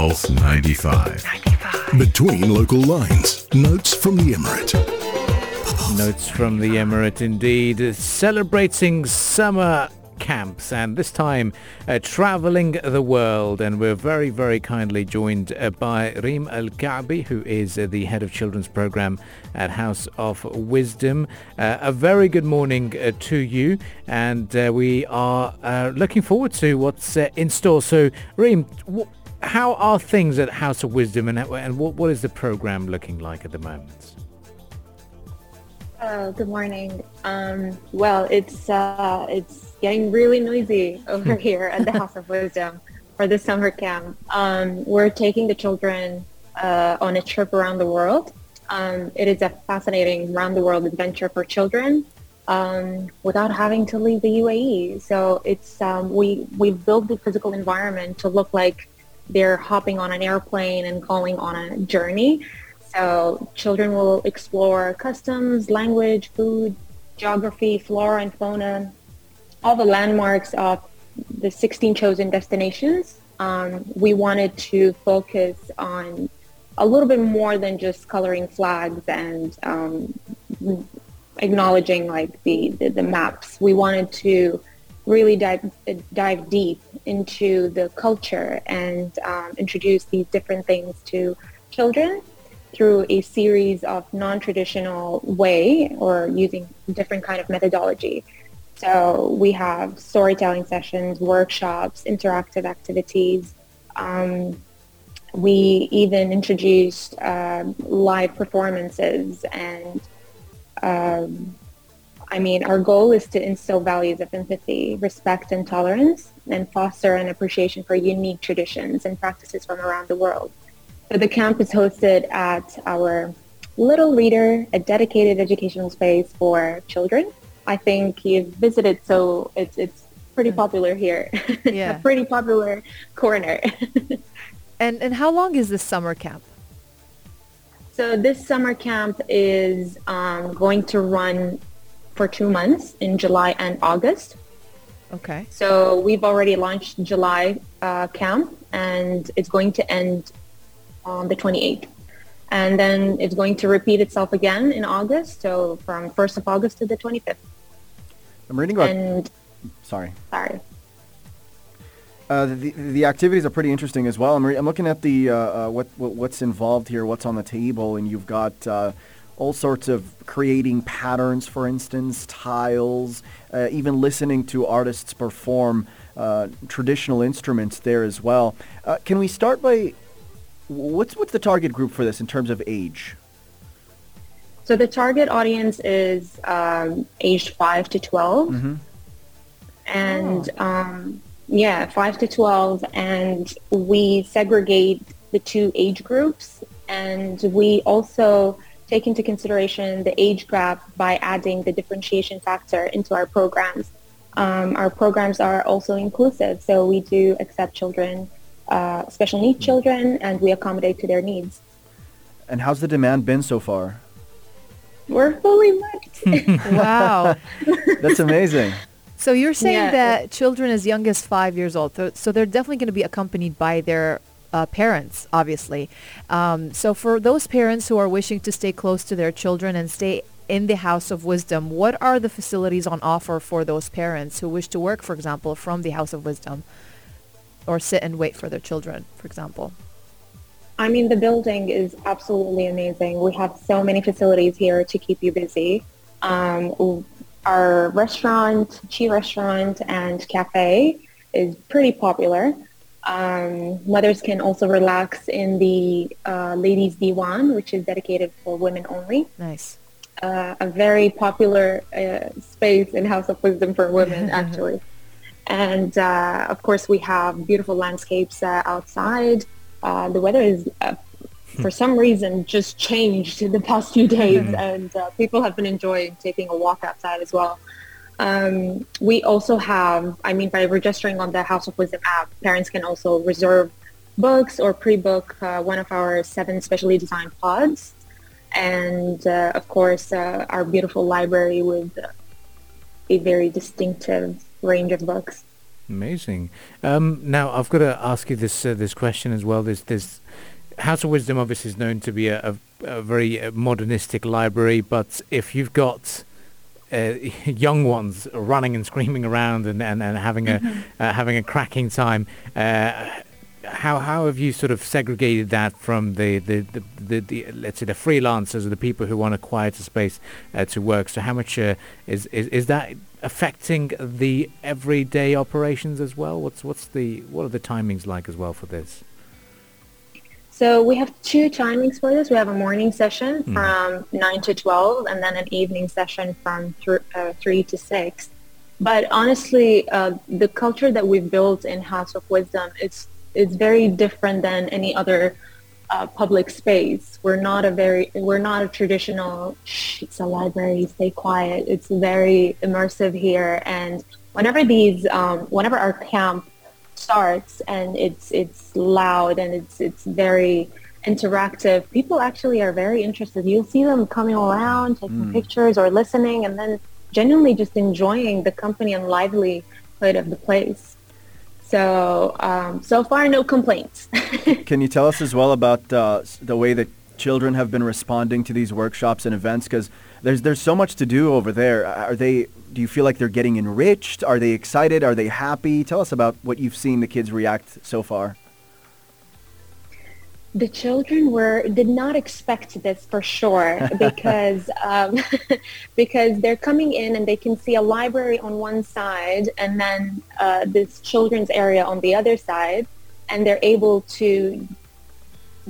Pulse 95. 95. Between local lines. Notes from the Emirate. Notes from the Emirate indeed. Celebrating summer camps and this time uh, traveling the world and we're very very kindly joined uh, by Reem Al-Kaabi who is uh, the head of children's program at House of Wisdom. Uh, a very good morning uh, to you and uh, we are looking forward to what's in store. So Reem, how are things at House of Wisdom and, and what, what is the program looking like at the moment? Oh, good morning. Um, well, it's uh, it's getting really noisy over hmm. here at the House of Wisdom for the summer camp. Um, we're taking the children uh, on a trip around the world. Um, it is a fascinating round the world adventure for children um, without having to leave the UAE. So it's um, we we built the physical environment to look like they're hopping on an airplane and going on a journey. So children will explore customs, language, food, geography, flora and fauna, all the landmarks of the 16 chosen destinations. Um, we wanted to focus on a little bit more than just coloring flags and um, acknowledging like the, the, the, maps. We wanted to really dive, dive deep into the culture and um, introduce these different things to children through a series of non-traditional way or using different kind of methodology. So we have storytelling sessions, workshops, interactive activities. Um, we even introduced uh, live performances and um, I mean, our goal is to instill values of empathy, respect, and tolerance, and foster an appreciation for unique traditions and practices from around the world. So the camp is hosted at our Little Reader, a dedicated educational space for children. I think you've visited, so it's it's pretty popular here. Yeah, a pretty popular corner. and and how long is this summer camp? So this summer camp is um, going to run for two months in July and August. Okay. So we've already launched July uh, camp, and it's going to end on the 28th. And then it's going to repeat itself again in August, so from 1st of August to the 25th. I'm reading about... And, sorry. Sorry. Uh, the, the activities are pretty interesting as well. I'm, re- I'm looking at the uh, uh, what, what, what's involved here, what's on the table, and you've got uh, all sorts of creating patterns, for instance, tiles, uh, even listening to artists perform uh, traditional instruments there as well. can we start by What's what's the target group for this in terms of age? So the target audience is um, aged five to 12 mm-hmm. and oh. um, yeah, five to twelve, and we segregate the two age groups, and we also take into consideration the age gap by adding the differentiation factor into our programs. Um, our programs are also inclusive, so we do accept children uh, special needs children, and we accommodate to their needs. And how's the demand been so far? We're fully booked. wow, that's amazing. So you're saying yeah. that children as young as five years old, so they're definitely going to be accompanied by their uh, parents, obviously. Um, so for those parents who are wishing to stay close to their children and stay in the House of Wisdom, what are the facilities on offer for those parents who wish to work, for example, from the House of Wisdom? or sit and wait for their children, for example? I mean, the building is absolutely amazing. We have so many facilities here to keep you busy. Um, our restaurant, Chi restaurant and cafe is pretty popular. Um, mothers can also relax in the uh, ladies diwan, which is dedicated for women only. Nice. Uh, a very popular uh, space in House of Wisdom for women, actually. And uh, of course, we have beautiful landscapes uh, outside. Uh, the weather is, uh, for some reason, just changed in the past few days, and uh, people have been enjoying taking a walk outside as well. Um, we also have, I mean, by registering on the House of Wisdom app, parents can also reserve books or pre-book uh, one of our seven specially designed pods. And of course, our beautiful library with a very distinctive range of books. Amazing. Um, now I've got to ask you this uh, this question as well. There's this House of Wisdom obviously is known to be a, a, a very uh, modernistic library, but if you've got uh, young ones running and screaming around and, and, and having a uh, having a cracking time. Uh, how how have you sort of segregated that from the the, the, the, the let's say the freelancers or the people who want a quieter space uh, to work? So how much uh, is, is is that affecting the everyday operations as well? What's what's the what are the timings like as well for this? So we have two timings for this. We have a morning session mm. from 9 to 12 and then an evening session from th- uh, 3 to 6. But honestly, uh, the culture that we've built in House of Wisdom is, is very different than any other uh, public space. We're not a very, we're not a traditional, Shh, it's a library, stay quiet. It's very immersive here. And whenever these, um, whenever our camp starts and it's it's loud and it's it's very interactive, people actually are very interested. You'll see them coming around, taking mm. pictures or listening, and then genuinely just enjoying the company and livelihood of the place. So um, so far, no complaints. Can you tell us as well about uh, the way that children have been responding to these workshops and events? Because there's there's so much to do over there. Are they do you feel like they're getting enriched? Are they excited? Are they happy? Tell us about what you've seen the kids react so far. The children were did not expect this for sure because um, because they're coming in and they can see a library on one side and then uh, this children's area on the other side, and they're able to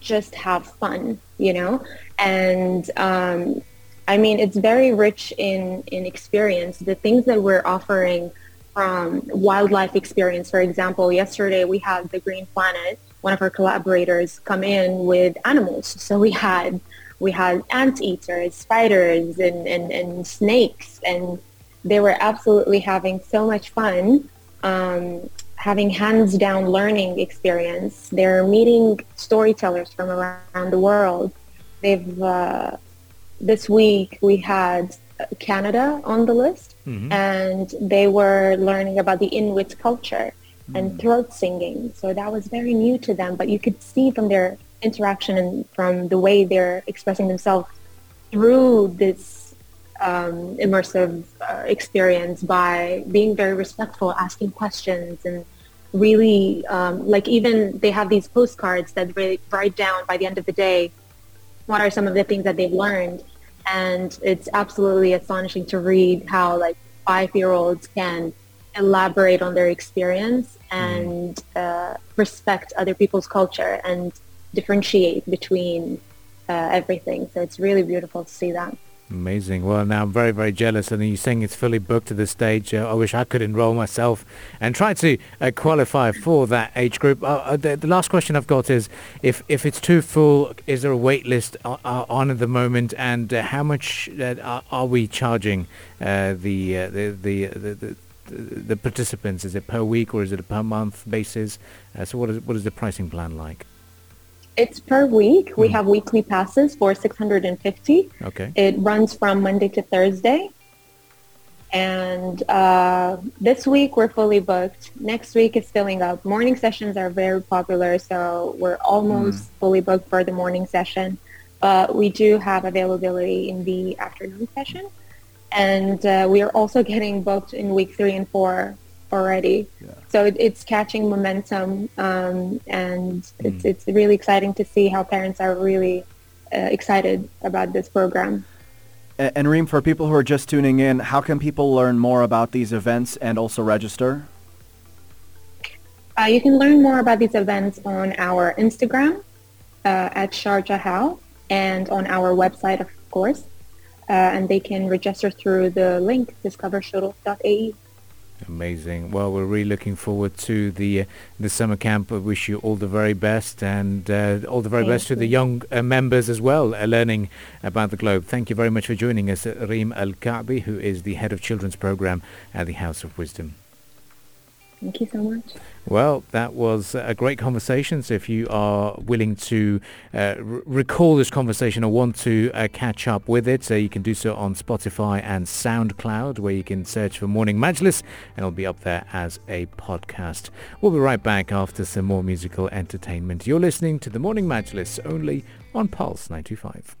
just have fun, you know, and um, I mean, it's very rich in, in experience. The things that we're offering from wildlife experience, for example, yesterday we had the Green Planet, one of our collaborators, come in with animals. So we had we had anteaters, spiders, and, and, and snakes, and they were absolutely having so much fun, um, having hands-down learning experience. They're meeting storytellers from around the world. They've uh, this week we had Canada on the list, mm-hmm. and they were learning about the Inuit culture mm-hmm. and mm. throat singing. So that was very new to them, but you could see from their interaction and from the way they're expressing themselves through this um, immersive uh, experience by being very respectful, asking questions, and really um, like even they have these postcards that they write down by the end of the day what are some of the things that they've learned. And it's absolutely astonishing to read how like five year olds can elaborate on their experience and uh, respect other people's culture and differentiate between uh, everything. So it's really beautiful to see that Amazing. Well, now I'm very, very jealous. And you're saying it's fully booked at this stage. Uh, I wish I could enroll myself and try to uh, qualify for that age group. Uh, uh the, the, last question I've got is, if, if it's too full, is there a wait list uh, uh, on at the moment? And how much are, we charging the, the, the, the, the, participants? Is it per week or is it a per month basis? so what is, what is the pricing plan like? It's per week. We hmm. have weekly passes for 650. Okay. It runs from Monday to Thursday. And uh, this week we're fully booked. Next week is filling up. Morning sessions are very popular, so we're almost mm. fully booked for the morning session. But we do have availability in the afternoon session. And uh, we are also getting booked in week three and four already. Yeah. So it, it's catching momentum, um, and mm. it's it's really exciting to see how parents are really uh, excited about this program. And Reem, for people who are just tuning in, how can people learn more about these events and also register? Uh, you can learn more about these events on our Instagram uh, at Sharjah How and on our website, of course. Uh, and they can register through the link discovershurooq.ae. Amazing. Well, we're really looking forward to the uh, the summer camp. I wish you all the very best and uh, all the very Thank best you. to the young uh, members as well, uh, learning about the globe. Thank you very much for joining us, Reem Al Kaabi, who is the head of children's program at the House of Wisdom. Thank you so much. Well, that was a great conversation. So if you are willing to uh, r- recall this conversation or want to uh, catch up with it, uh, you can do so on Spotify and SoundCloud, where you can search for Morning Majlis, and it'll be up there as a podcast. We'll be right back after some more musical entertainment. You're listening to the Morning Majlis only on Pulse 925.